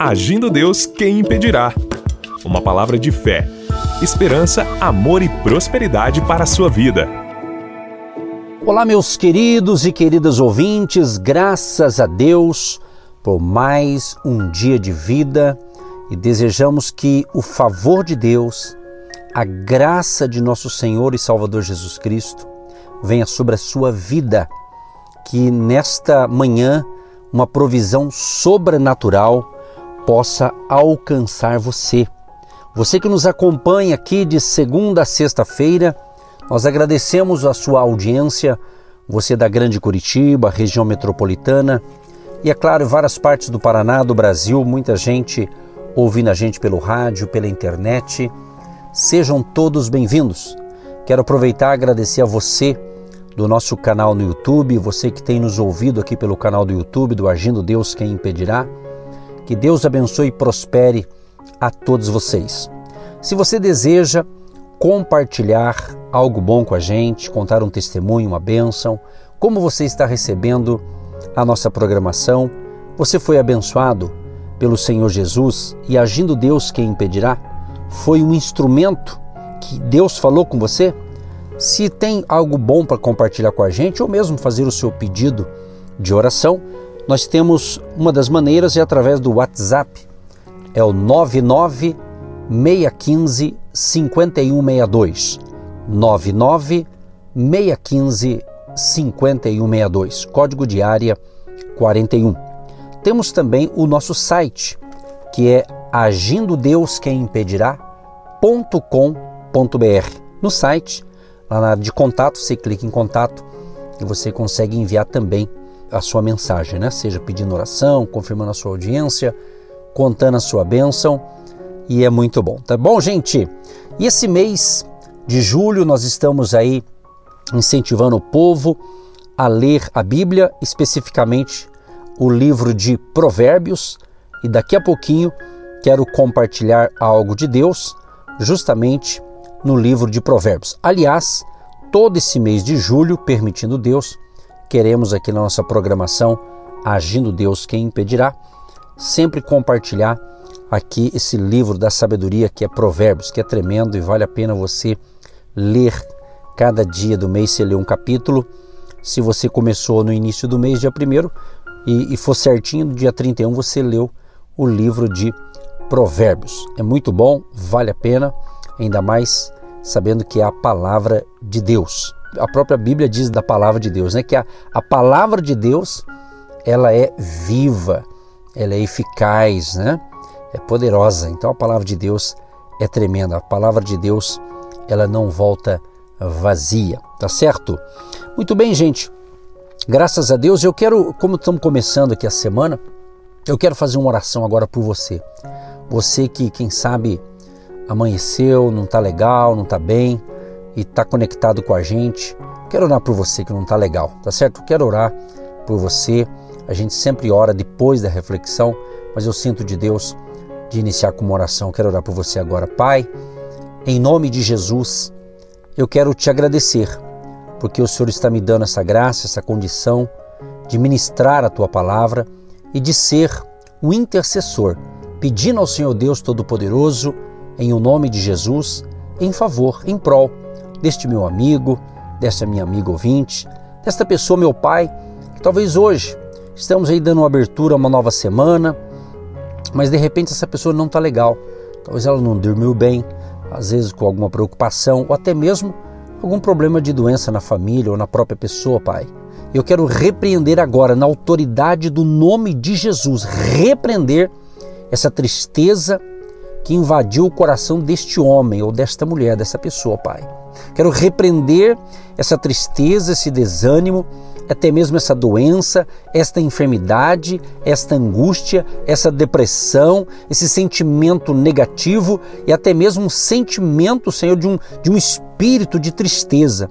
Agindo Deus, quem impedirá? Uma palavra de fé, esperança, amor e prosperidade para a sua vida. Olá, meus queridos e queridas ouvintes, graças a Deus por mais um dia de vida e desejamos que o favor de Deus, a graça de nosso Senhor e Salvador Jesus Cristo venha sobre a sua vida, que nesta manhã uma provisão sobrenatural possa alcançar você. Você que nos acompanha aqui de segunda a sexta-feira, nós agradecemos a sua audiência, você da Grande Curitiba, região metropolitana e, é claro, várias partes do Paraná, do Brasil, muita gente ouvindo a gente pelo rádio, pela internet. Sejam todos bem-vindos. Quero aproveitar e agradecer a você do nosso canal no YouTube, você que tem nos ouvido aqui pelo canal do YouTube do Agindo Deus Quem Impedirá. Que Deus abençoe e prospere a todos vocês. Se você deseja compartilhar algo bom com a gente, contar um testemunho, uma bênção, como você está recebendo a nossa programação, você foi abençoado pelo Senhor Jesus e agindo Deus quem impedirá? Foi um instrumento que Deus falou com você? Se tem algo bom para compartilhar com a gente, ou mesmo fazer o seu pedido de oração, nós temos uma das maneiras é através do WhatsApp. É o 99 615 5162. 99 615 5162. Código de área 41. Temos também o nosso site, que é agindo Deus quem impedirá.com.br. No site Lá na área de contato, você clica em contato e você consegue enviar também a sua mensagem, né? Seja pedindo oração, confirmando a sua audiência, contando a sua bênção e é muito bom, tá bom, gente? E esse mês de julho nós estamos aí incentivando o povo a ler a Bíblia, especificamente o livro de Provérbios, e daqui a pouquinho quero compartilhar algo de Deus, justamente no livro de Provérbios. Aliás, todo esse mês de julho, permitindo Deus, queremos aqui na nossa programação, Agindo Deus Quem Impedirá, sempre compartilhar aqui esse livro da sabedoria que é Provérbios, que é tremendo e vale a pena você ler cada dia do mês, você lê um capítulo. Se você começou no início do mês, dia 1 e, e for certinho, no dia 31 você leu o livro de Provérbios. É muito bom, vale a pena ainda mais sabendo que é a palavra de Deus. A própria Bíblia diz da palavra de Deus, né? Que a, a palavra de Deus ela é viva, ela é eficaz, né? É poderosa. Então a palavra de Deus é tremenda. A palavra de Deus ela não volta vazia, tá certo? Muito bem, gente. Graças a Deus, eu quero, como estamos começando aqui a semana, eu quero fazer uma oração agora por você. Você que, quem sabe, amanheceu, não está legal, não está bem e está conectado com a gente, quero orar por você que não está legal, tá certo? Quero orar por você. A gente sempre ora depois da reflexão, mas eu sinto de Deus de iniciar com uma oração. Quero orar por você agora, Pai. Em nome de Jesus, eu quero te agradecer porque o Senhor está me dando essa graça, essa condição de ministrar a tua palavra e de ser um intercessor, pedindo ao Senhor Deus Todo-Poderoso em o nome de Jesus, em favor, em prol deste meu amigo, desta minha amiga ouvinte, desta pessoa, meu pai, talvez hoje estamos aí dando uma abertura a uma nova semana, mas de repente essa pessoa não está legal. Talvez ela não dormiu bem, às vezes com alguma preocupação ou até mesmo algum problema de doença na família ou na própria pessoa, pai. Eu quero repreender agora, na autoridade do nome de Jesus, repreender essa tristeza, que invadiu o coração deste homem ou desta mulher, dessa pessoa, Pai. Quero repreender essa tristeza, esse desânimo, até mesmo essa doença, esta enfermidade, esta angústia, essa depressão, esse sentimento negativo e até mesmo um sentimento, Senhor, de um, de um espírito de tristeza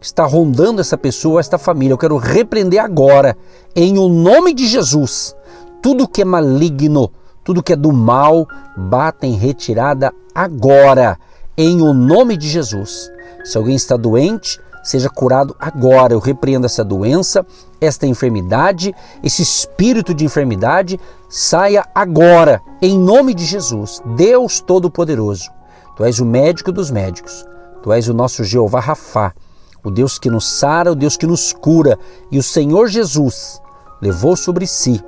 que está rondando essa pessoa, esta família. Eu quero repreender agora, em o nome de Jesus, tudo que é maligno, tudo que é do mal, bata em retirada agora, em o nome de Jesus. Se alguém está doente, seja curado agora. Eu repreendo essa doença, esta enfermidade, esse espírito de enfermidade, saia agora, em nome de Jesus, Deus Todo-Poderoso. Tu és o médico dos médicos, tu és o nosso Jeová Rafá, o Deus que nos sara, o Deus que nos cura, e o Senhor Jesus levou sobre si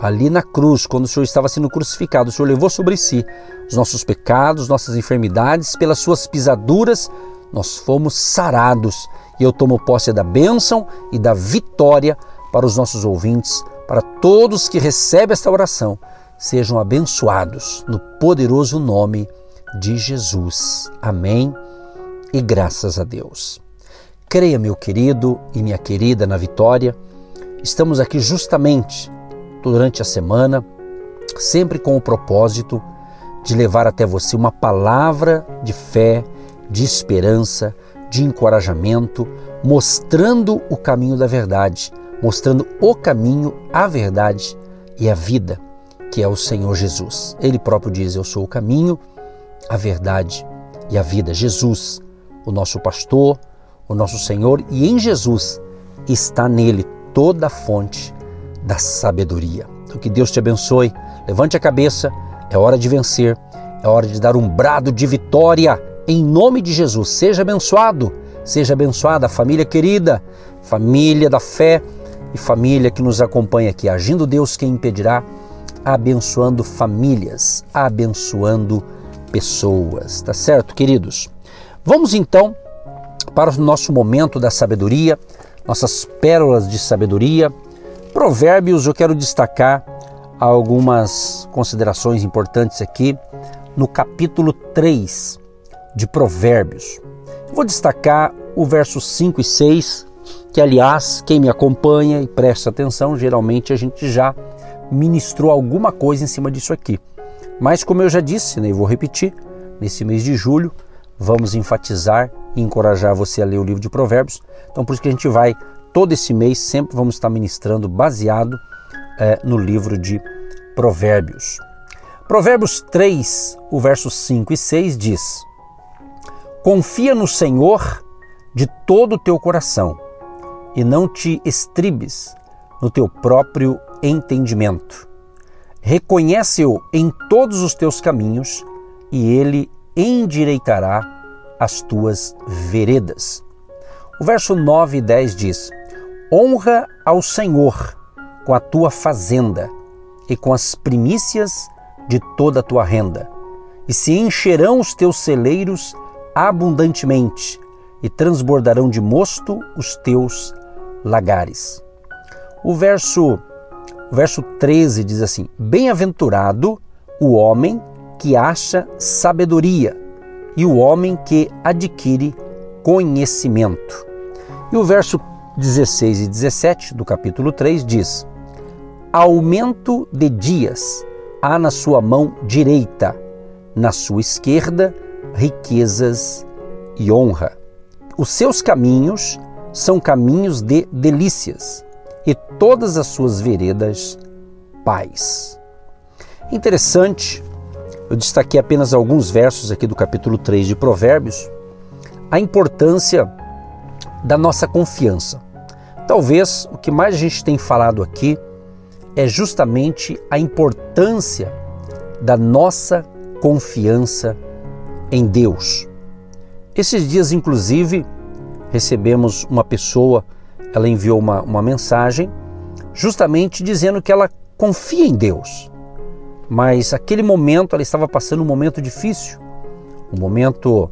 ali na cruz, quando o Senhor estava sendo crucificado, o Senhor levou sobre si os nossos pecados, nossas enfermidades, pelas suas pisaduras, nós fomos sarados. E eu tomo posse da bênção e da vitória para os nossos ouvintes, para todos que recebem esta oração, sejam abençoados no poderoso nome de Jesus. Amém. E graças a Deus. Creia, meu querido e minha querida, na vitória. Estamos aqui justamente durante a semana, sempre com o propósito de levar até você uma palavra de fé, de esperança, de encorajamento, mostrando o caminho da verdade, mostrando o caminho, a verdade e a vida, que é o Senhor Jesus. Ele próprio diz: Eu sou o caminho, a verdade e a vida. Jesus, o nosso pastor, o nosso Senhor, e em Jesus está nele toda a fonte da sabedoria. Então, que Deus te abençoe. Levante a cabeça, é hora de vencer, é hora de dar um brado de vitória em nome de Jesus. Seja abençoado, seja abençoada, família querida, família da fé e família que nos acompanha aqui. Agindo Deus, quem impedirá? Abençoando famílias, abençoando pessoas. Tá certo, queridos? Vamos então para o nosso momento da sabedoria, nossas pérolas de sabedoria. Provérbios, eu quero destacar algumas considerações importantes aqui no capítulo 3 de Provérbios. Vou destacar o verso 5 e 6, que aliás, quem me acompanha e presta atenção, geralmente a gente já ministrou alguma coisa em cima disso aqui. Mas como eu já disse, né, e vou repetir, nesse mês de julho vamos enfatizar e encorajar você a ler o livro de Provérbios. Então por isso que a gente vai todo esse mês sempre vamos estar ministrando baseado é, no livro de Provérbios. Provérbios 3, o verso 5 e 6 diz: Confia no Senhor de todo o teu coração e não te estribes no teu próprio entendimento. Reconhece-o em todos os teus caminhos e ele endireitará as tuas veredas. O verso 9 e 10 diz: Honra ao Senhor com a tua fazenda e com as primícias de toda a tua renda, e se encherão os teus celeiros abundantemente e transbordarão de mosto os teus lagares. O verso, o verso 13 diz assim: Bem-aventurado o homem que acha sabedoria e o homem que adquire conhecimento. E o verso 16 e 17 do capítulo 3 diz: Aumento de dias há na sua mão direita, na sua esquerda riquezas e honra. Os seus caminhos são caminhos de delícias e todas as suas veredas paz. Interessante, eu destaquei apenas alguns versos aqui do capítulo 3 de Provérbios, a importância da nossa confiança. Talvez o que mais a gente tem falado aqui é justamente a importância da nossa confiança em Deus. Esses dias, inclusive, recebemos uma pessoa, ela enviou uma, uma mensagem justamente dizendo que ela confia em Deus, mas aquele momento ela estava passando um momento difícil, um momento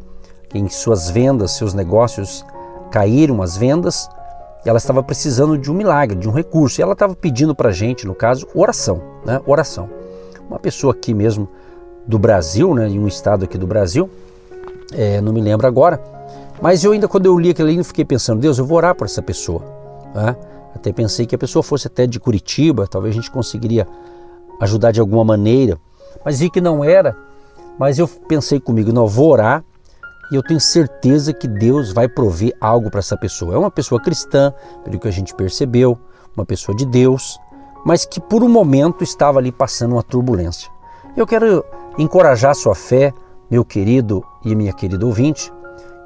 em suas vendas, seus negócios caíram as vendas, ela estava precisando de um milagre, de um recurso, e ela estava pedindo para a gente, no caso, oração, né? Oração. Uma pessoa aqui mesmo do Brasil, né, em um estado aqui do Brasil, é, não me lembro agora, mas eu ainda, quando eu li aquilo ali, fiquei pensando, Deus, eu vou orar por essa pessoa. Né? Até pensei que a pessoa fosse até de Curitiba, talvez a gente conseguiria ajudar de alguma maneira, mas vi que não era. Mas eu pensei comigo, não, vou orar e eu tenho certeza que Deus vai prover algo para essa pessoa. É uma pessoa cristã, pelo que a gente percebeu, uma pessoa de Deus, mas que por um momento estava ali passando uma turbulência. Eu quero encorajar sua fé, meu querido e minha querida ouvinte,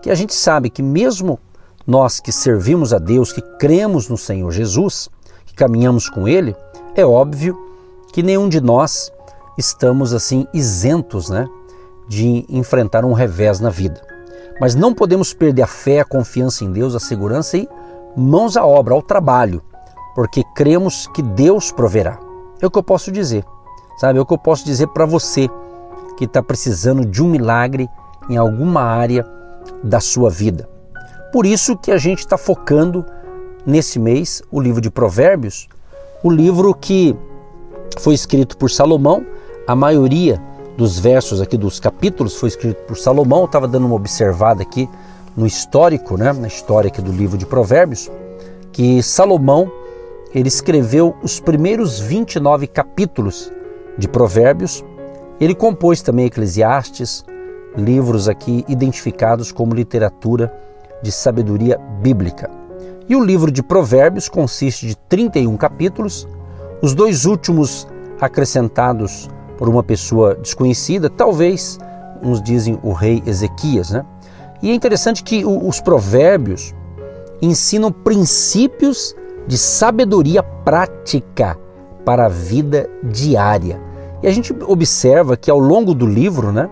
que a gente sabe que mesmo nós que servimos a Deus, que cremos no Senhor Jesus, que caminhamos com Ele, é óbvio que nenhum de nós estamos assim isentos, né, de enfrentar um revés na vida. Mas não podemos perder a fé, a confiança em Deus, a segurança e mãos à obra, ao trabalho, porque cremos que Deus proverá. É o que eu posso dizer, sabe? É o que eu posso dizer para você que está precisando de um milagre em alguma área da sua vida. Por isso que a gente está focando nesse mês o livro de Provérbios, o livro que foi escrito por Salomão, a maioria dos versos aqui dos capítulos foi escrito por Salomão. Estava dando uma observada aqui no histórico, né, na história aqui do livro de Provérbios, que Salomão ele escreveu os primeiros 29 capítulos de Provérbios. Ele compôs também Eclesiastes, livros aqui identificados como literatura de sabedoria bíblica. E o livro de Provérbios consiste de 31 capítulos, os dois últimos acrescentados por uma pessoa desconhecida, talvez uns dizem o rei Ezequias, né? E é interessante que os provérbios ensinam princípios de sabedoria prática para a vida diária. E a gente observa que ao longo do livro, né,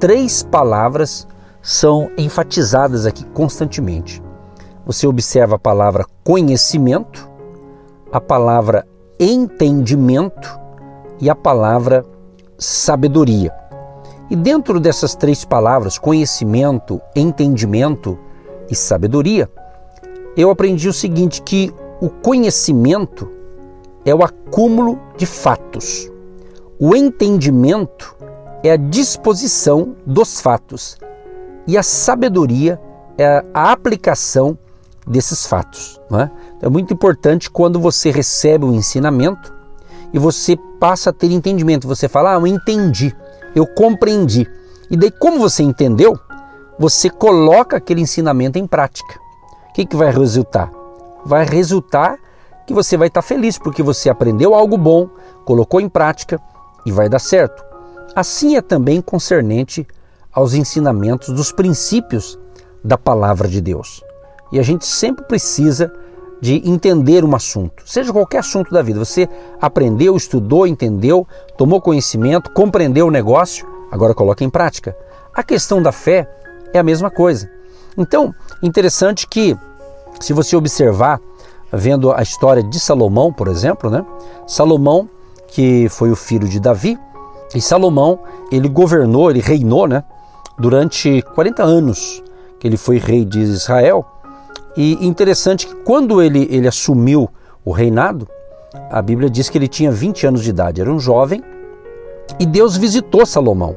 três palavras são enfatizadas aqui constantemente. Você observa a palavra conhecimento, a palavra entendimento e a palavra sabedoria. E dentro dessas três palavras, conhecimento, entendimento e sabedoria, eu aprendi o seguinte: que o conhecimento é o acúmulo de fatos, o entendimento é a disposição dos fatos e a sabedoria é a aplicação desses fatos. É? é muito importante quando você recebe um ensinamento e você passa a ter entendimento. Você fala, ah, eu entendi, eu compreendi. E daí, como você entendeu, você coloca aquele ensinamento em prática. O que, que vai resultar? Vai resultar que você vai estar feliz porque você aprendeu algo bom, colocou em prática e vai dar certo. Assim é também concernente aos ensinamentos dos princípios da palavra de Deus. E a gente sempre precisa de entender um assunto, seja qualquer assunto da vida. Você aprendeu, estudou, entendeu, tomou conhecimento, compreendeu o negócio, agora coloca em prática. A questão da fé é a mesma coisa. Então, interessante que se você observar, vendo a história de Salomão, por exemplo, né? Salomão, que foi o filho de Davi, e Salomão, ele governou, ele reinou, né? Durante 40 anos que ele foi rei de Israel. E interessante que quando ele, ele assumiu o reinado, a Bíblia diz que ele tinha 20 anos de idade, era um jovem, e Deus visitou Salomão.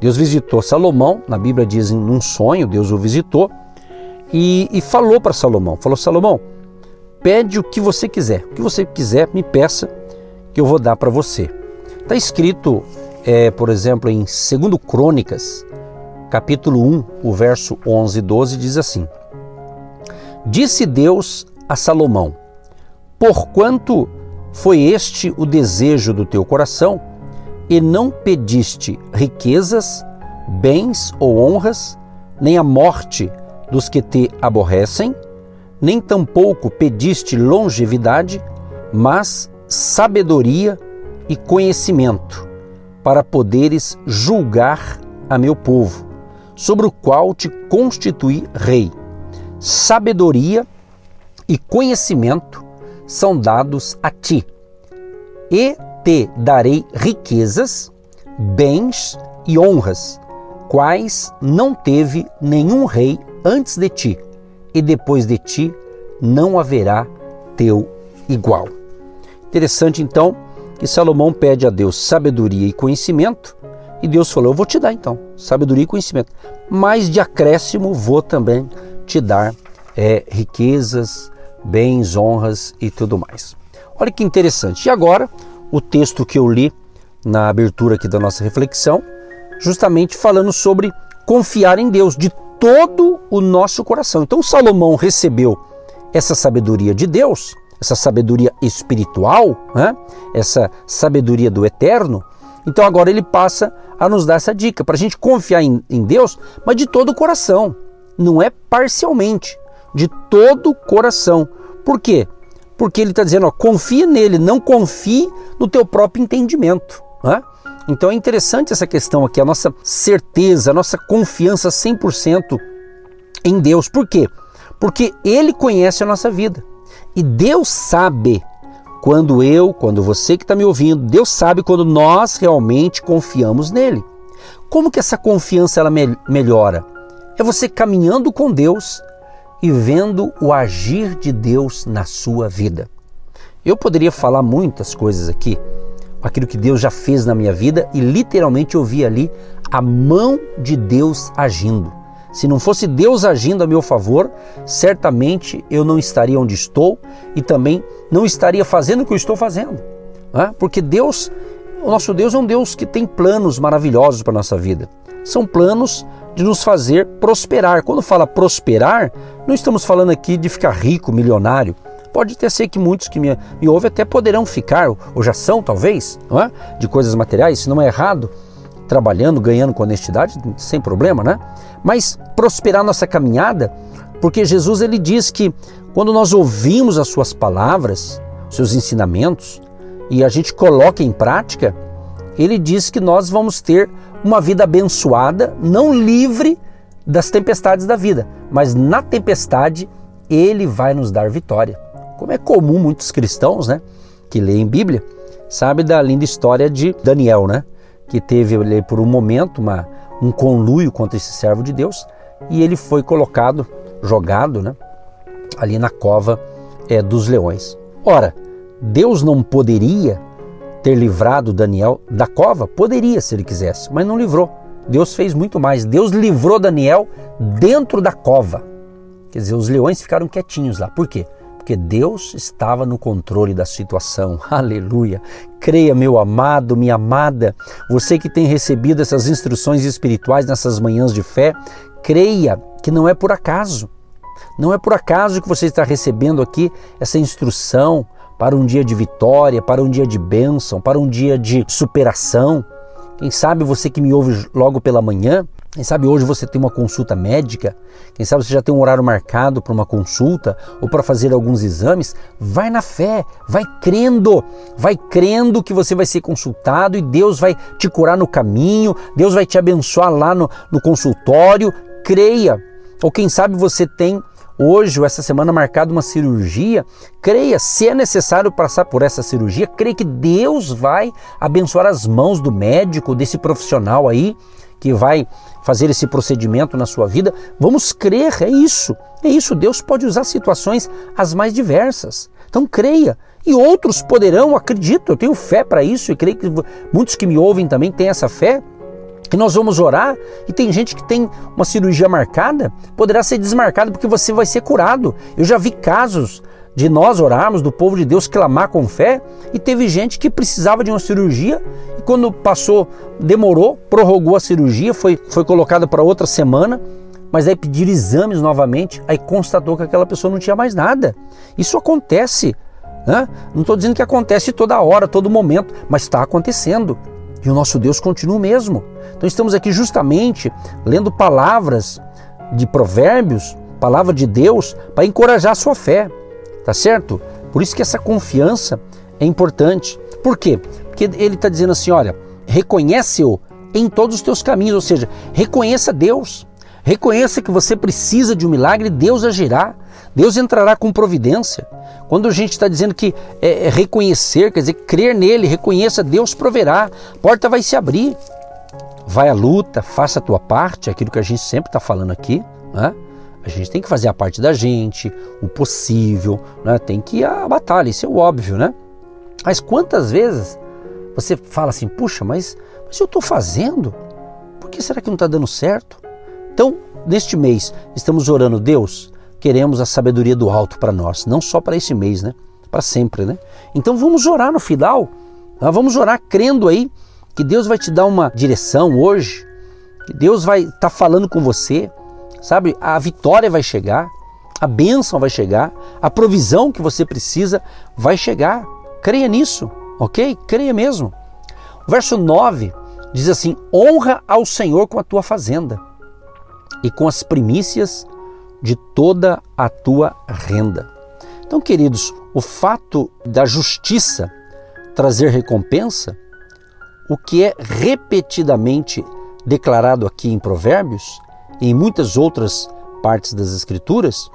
Deus visitou Salomão, na Bíblia diz em um sonho, Deus o visitou, e, e falou para Salomão: falou, Salomão, pede o que você quiser, o que você quiser, me peça, que eu vou dar para você. Está escrito, é, por exemplo, em 2 Crônicas, capítulo 1, o verso 11 e 12, diz assim: Disse Deus a Salomão: Porquanto foi este o desejo do teu coração, e não pediste riquezas, bens ou honras, nem a morte dos que te aborrecem, nem tampouco pediste longevidade, mas sabedoria e conhecimento, para poderes julgar a meu povo, sobre o qual te constituí rei. Sabedoria e conhecimento são dados a ti, e te darei riquezas, bens e honras, quais não teve nenhum rei antes de ti, e depois de ti não haverá teu igual. Interessante então que Salomão pede a Deus sabedoria e conhecimento, e Deus falou: Eu vou te dar então sabedoria e conhecimento, mas de acréscimo vou também te dar é, riquezas, bens, honras e tudo mais. Olha que interessante. E agora, o texto que eu li na abertura aqui da nossa reflexão, justamente falando sobre confiar em Deus, de todo o nosso coração. Então Salomão recebeu essa sabedoria de Deus, essa sabedoria espiritual, né? essa sabedoria do eterno. Então agora ele passa a nos dar essa dica para a gente confiar em, em Deus, mas de todo o coração, não é parcialmente, de todo o coração. Por quê? Porque ele está dizendo, ó, confia nele, não confie no teu próprio entendimento. Né? Então é interessante essa questão aqui, a nossa certeza, a nossa confiança 100% em Deus. Por quê? Porque Ele conhece a nossa vida. E Deus sabe quando eu, quando você que está me ouvindo, Deus sabe quando nós realmente confiamos nele. Como que essa confiança ela me melhora? É você caminhando com Deus e vendo o agir de Deus na sua vida. Eu poderia falar muitas coisas aqui, aquilo que Deus já fez na minha vida e literalmente eu vi ali a mão de Deus agindo. Se não fosse Deus agindo a meu favor, certamente eu não estaria onde estou e também não estaria fazendo o que eu estou fazendo. Né? Porque Deus, o nosso Deus é um Deus que tem planos maravilhosos para a nossa vida. São planos de nos fazer prosperar. Quando fala prosperar, não estamos falando aqui de ficar rico, milionário. Pode até ser que muitos que me, me ouvem até poderão ficar, ou já são talvez, é? de coisas materiais, se não é errado, trabalhando, ganhando com honestidade, sem problema, né? Mas prosperar nossa caminhada, porque Jesus ele diz que quando nós ouvimos as suas palavras, seus ensinamentos, e a gente coloca em prática, ele diz que nós vamos ter uma vida abençoada, não livre das tempestades da vida, mas na tempestade ele vai nos dar vitória. Como é comum muitos cristãos, né, que leem Bíblia, sabe da linda história de Daniel, né? Que teve ali por um momento uma, um conluio contra esse servo de Deus e ele foi colocado, jogado, né, ali na cova é, dos leões. Ora, Deus não poderia ter livrado Daniel da cova? Poderia, se ele quisesse, mas não livrou. Deus fez muito mais. Deus livrou Daniel dentro da cova. Quer dizer, os leões ficaram quietinhos lá. Por quê? Porque Deus estava no controle da situação. Aleluia! Creia, meu amado, minha amada, você que tem recebido essas instruções espirituais nessas manhãs de fé, creia que não é por acaso. Não é por acaso que você está recebendo aqui essa instrução para um dia de vitória, para um dia de bênção, para um dia de superação. Quem sabe você que me ouve logo pela manhã quem sabe hoje você tem uma consulta médica, quem sabe você já tem um horário marcado para uma consulta ou para fazer alguns exames. Vai na fé, vai crendo, vai crendo que você vai ser consultado e Deus vai te curar no caminho, Deus vai te abençoar lá no, no consultório. Creia. Ou quem sabe você tem hoje ou essa semana marcado uma cirurgia, creia, se é necessário passar por essa cirurgia, creia que Deus vai abençoar as mãos do médico, desse profissional aí que vai fazer esse procedimento na sua vida. Vamos crer, é isso. É isso. Deus pode usar situações as mais diversas. Então creia. E outros poderão, acredito, eu tenho fé para isso e creio que muitos que me ouvem também têm essa fé. Que nós vamos orar e tem gente que tem uma cirurgia marcada, poderá ser desmarcada porque você vai ser curado. Eu já vi casos de nós orarmos, do povo de Deus clamar com fé, e teve gente que precisava de uma cirurgia e quando passou, demorou, prorrogou a cirurgia, foi, foi colocada para outra semana, mas aí pedir exames novamente, aí constatou que aquela pessoa não tinha mais nada. Isso acontece. Né? Não estou dizendo que acontece toda hora, todo momento, mas está acontecendo. E o nosso Deus continua o mesmo. Então estamos aqui justamente lendo palavras de provérbios, palavra de Deus, para encorajar a sua fé tá certo? Por isso que essa confiança é importante. Por quê? Porque ele está dizendo assim: olha, reconhece-o em todos os teus caminhos, ou seja, reconheça Deus. Reconheça que você precisa de um milagre, Deus agirá, Deus entrará com providência. Quando a gente está dizendo que é, é reconhecer, quer dizer, crer nele, reconheça, Deus proverá, a porta vai se abrir. Vai à luta, faça a tua parte, aquilo que a gente sempre está falando aqui. Né? A gente tem que fazer a parte da gente, o possível, né? tem que ir à batalha, isso é o óbvio, né? Mas quantas vezes você fala assim, puxa, mas, mas eu estou fazendo, por que será que não está dando certo? Então, neste mês, estamos orando, Deus, queremos a sabedoria do alto para nós, não só para esse mês, né? Para sempre, né? Então vamos orar no final, né? vamos orar crendo aí que Deus vai te dar uma direção hoje, que Deus vai estar tá falando com você, sabe? A vitória vai chegar, a bênção vai chegar, a provisão que você precisa vai chegar. Creia nisso, ok? Creia mesmo. O verso 9 diz assim: honra ao Senhor com a tua fazenda e com as primícias de toda a tua renda. Então, queridos, o fato da justiça trazer recompensa, o que é repetidamente declarado aqui em Provérbios em muitas outras partes das Escrituras,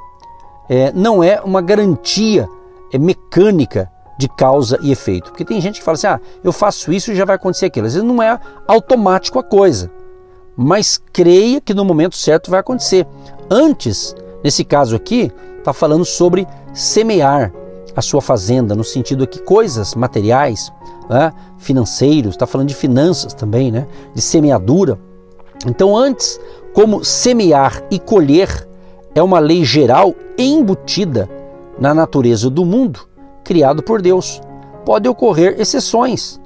é, não é uma garantia é mecânica de causa e efeito. Porque tem gente que fala assim: ah, eu faço isso e já vai acontecer aquilo. Às vezes não é automático a coisa, mas creia que no momento certo vai acontecer. Antes, nesse caso aqui, está falando sobre semear a sua fazenda, no sentido aqui coisas materiais, né, financeiros, está falando de finanças também, né, de semeadura. Então, antes, como semear e colher é uma lei geral embutida na natureza do mundo criado por Deus. Pode ocorrer exceções,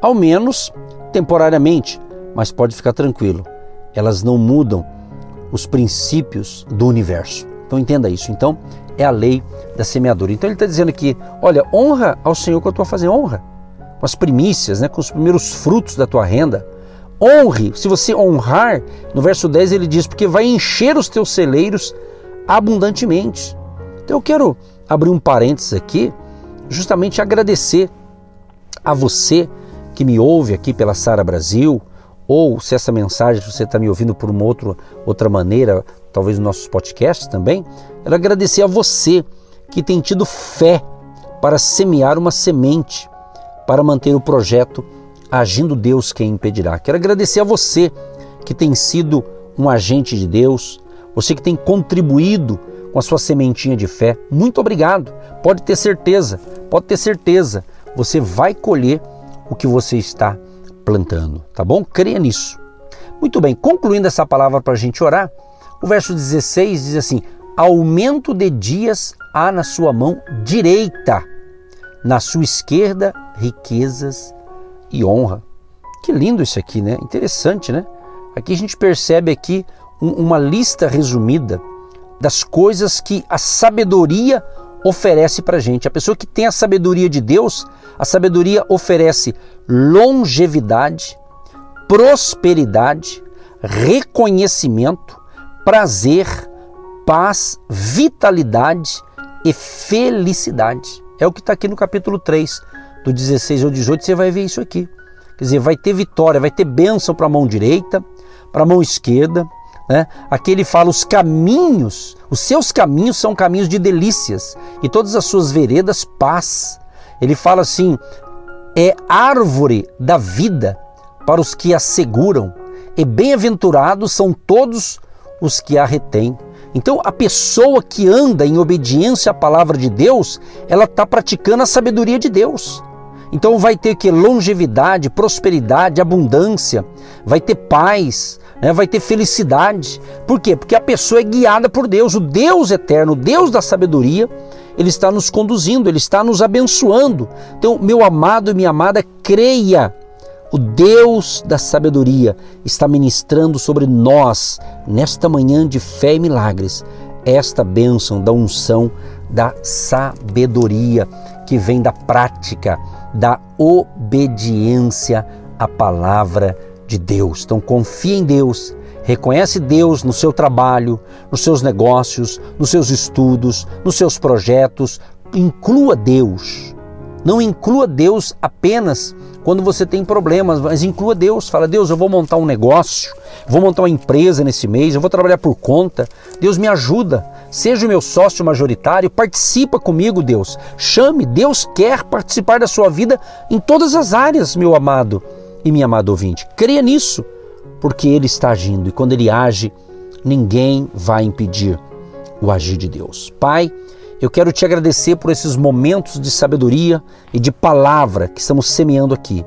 ao menos temporariamente, mas pode ficar tranquilo, elas não mudam os princípios do universo. Então entenda isso. Então é a lei da semeadura. Então ele está dizendo aqui: olha, honra ao Senhor com a tua fazenda, honra com as primícias, né, com os primeiros frutos da tua renda. Honre, se você honrar, no verso 10 ele diz, porque vai encher os teus celeiros abundantemente. Então eu quero abrir um parênteses aqui, justamente agradecer a você que me ouve aqui pela Sara Brasil, ou se essa mensagem você está me ouvindo por uma outra, outra maneira, talvez nos nossos podcasts também, quero agradecer a você que tem tido fé para semear uma semente, para manter o projeto Agindo Deus Quem Impedirá. Quero agradecer a você que tem sido um agente de Deus, você que tem contribuído com a sua sementinha de fé. Muito obrigado. Pode ter certeza, pode ter certeza, você vai colher o que você está plantando, tá bom? Creia nisso. Muito bem, concluindo essa palavra para a gente orar, o verso 16 diz assim: Aumento de dias há na sua mão direita, na sua esquerda, riquezas e honra. Que lindo isso aqui, né? Interessante, né? Aqui a gente percebe aqui uma lista resumida das coisas que a sabedoria oferece para gente. A pessoa que tem a sabedoria de Deus, a sabedoria oferece longevidade, prosperidade, reconhecimento, prazer, paz, vitalidade e felicidade. É o que está aqui no capítulo 3, do 16 ao 18, você vai ver isso aqui. Quer dizer, vai ter vitória, vai ter bênção para a mão direita, para a mão esquerda. Né? Aqui ele fala os caminhos, os seus caminhos são caminhos de delícias e todas as suas veredas paz. Ele fala assim: é árvore da vida para os que a seguram, e bem-aventurados são todos os que a retêm. Então, a pessoa que anda em obediência à palavra de Deus, ela está praticando a sabedoria de Deus. Então, vai ter que longevidade, prosperidade, abundância, vai ter paz, né? vai ter felicidade. Por quê? Porque a pessoa é guiada por Deus, o Deus eterno, o Deus da sabedoria, ele está nos conduzindo, ele está nos abençoando. Então, meu amado e minha amada, creia. O Deus da sabedoria está ministrando sobre nós, nesta manhã de fé e milagres, esta bênção da unção da sabedoria que vem da prática, da obediência à palavra de Deus. Então confie em Deus, reconhece Deus no seu trabalho, nos seus negócios, nos seus estudos, nos seus projetos. Inclua Deus. Não inclua Deus apenas quando você tem problemas, mas inclua Deus. Fala, Deus, eu vou montar um negócio, vou montar uma empresa nesse mês, eu vou trabalhar por conta. Deus me ajuda. Seja o meu sócio majoritário, participa comigo, Deus. Chame, Deus quer participar da sua vida em todas as áreas, meu amado e minha amada ouvinte, creia nisso, porque Ele está agindo e quando Ele age, ninguém vai impedir o agir de Deus. Pai, eu quero te agradecer por esses momentos de sabedoria e de palavra que estamos semeando aqui.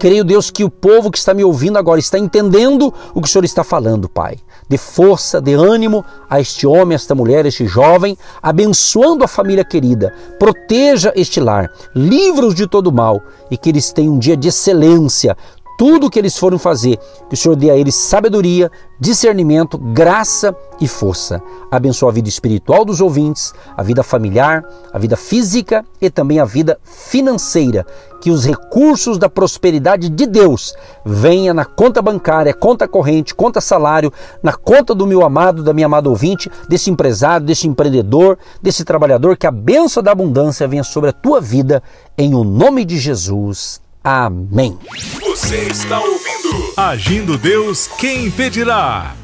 Creio, Deus, que o povo que está me ouvindo agora está entendendo o que o Senhor está falando, Pai. De força, de ânimo a este homem, a esta mulher, a este jovem, abençoando a família querida. Proteja este lar, livra-os de todo mal e que eles tenham um dia de excelência, tudo o que eles forem fazer, que o Senhor dê a eles sabedoria, discernimento, graça e força. Abençoa a vida espiritual dos ouvintes, a vida familiar, a vida física e também a vida financeira. Que os recursos da prosperidade de Deus venha na conta bancária, conta corrente, conta salário, na conta do meu amado, da minha amada ouvinte, desse empresário, desse empreendedor, desse trabalhador, que a bênção da abundância venha sobre a tua vida, em o nome de Jesus. Amém. Você está ouvindo Agindo Deus, quem impedirá?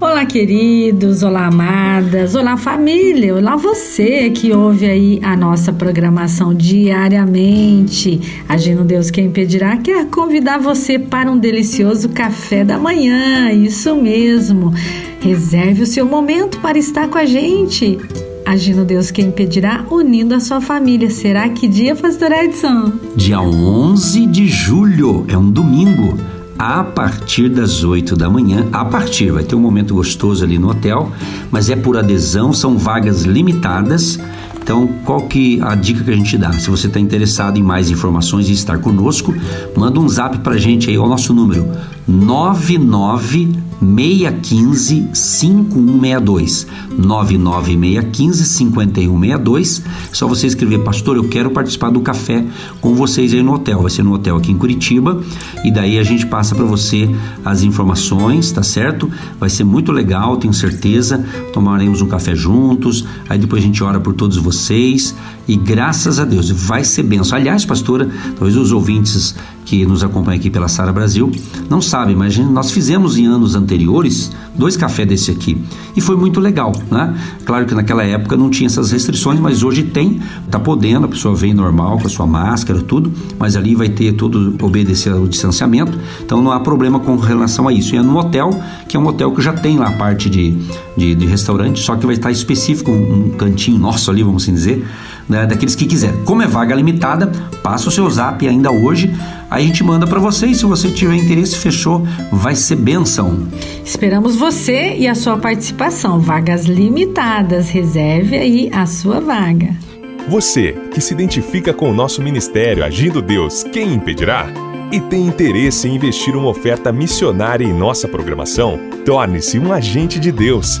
Olá, queridos, olá, amadas, olá, família, olá, você que ouve aí a nossa programação diariamente. Agindo Deus, quem impedirá, quer convidar você para um delicioso café da manhã, isso mesmo. Reserve o seu momento para estar com a gente. Agindo Deus, quem impedirá, unindo a sua família. Será que dia, Pastor Edson? Dia 11 de julho, é um domingo a partir das 8 da manhã. A partir, vai ter um momento gostoso ali no hotel, mas é por adesão, são vagas limitadas. Então, qual que a dica que a gente dá? Se você está interessado em mais informações e estar conosco, manda um zap para a gente aí, o nosso número 99 615 5162 99615 5162 só você escrever pastor eu quero participar do café com vocês aí no hotel. Vai ser no hotel aqui em Curitiba. E daí a gente passa para você as informações tá certo? Vai ser muito legal tenho certeza. Tomaremos um café juntos. Aí depois a gente ora por todos vocês. E graças a Deus vai ser benção. Aliás pastora talvez os ouvintes que nos acompanham aqui pela Sara Brasil não sabem mas nós fizemos em anos anteriores dois cafés desse aqui e foi muito legal, né? Claro que naquela época não tinha essas restrições, mas hoje tem, tá podendo, a pessoa vem normal com a sua máscara, tudo, mas ali vai ter todo obedecer ao distanciamento, então não há problema com relação a isso. E é no hotel, que é um hotel que já tem lá a parte de, de, de restaurante, só que vai estar específico, um, um cantinho nosso ali, vamos assim dizer, né, daqueles que quiserem. Como é vaga limitada, passa o seu zap ainda hoje, a gente manda para você e se você tiver interesse, fechou, vai ser benção. Esperamos você e a sua participação. Vagas limitadas, reserve aí a sua vaga. Você que se identifica com o nosso ministério Agindo Deus, quem impedirá? E tem interesse em investir uma oferta missionária em nossa programação? Torne-se um agente de Deus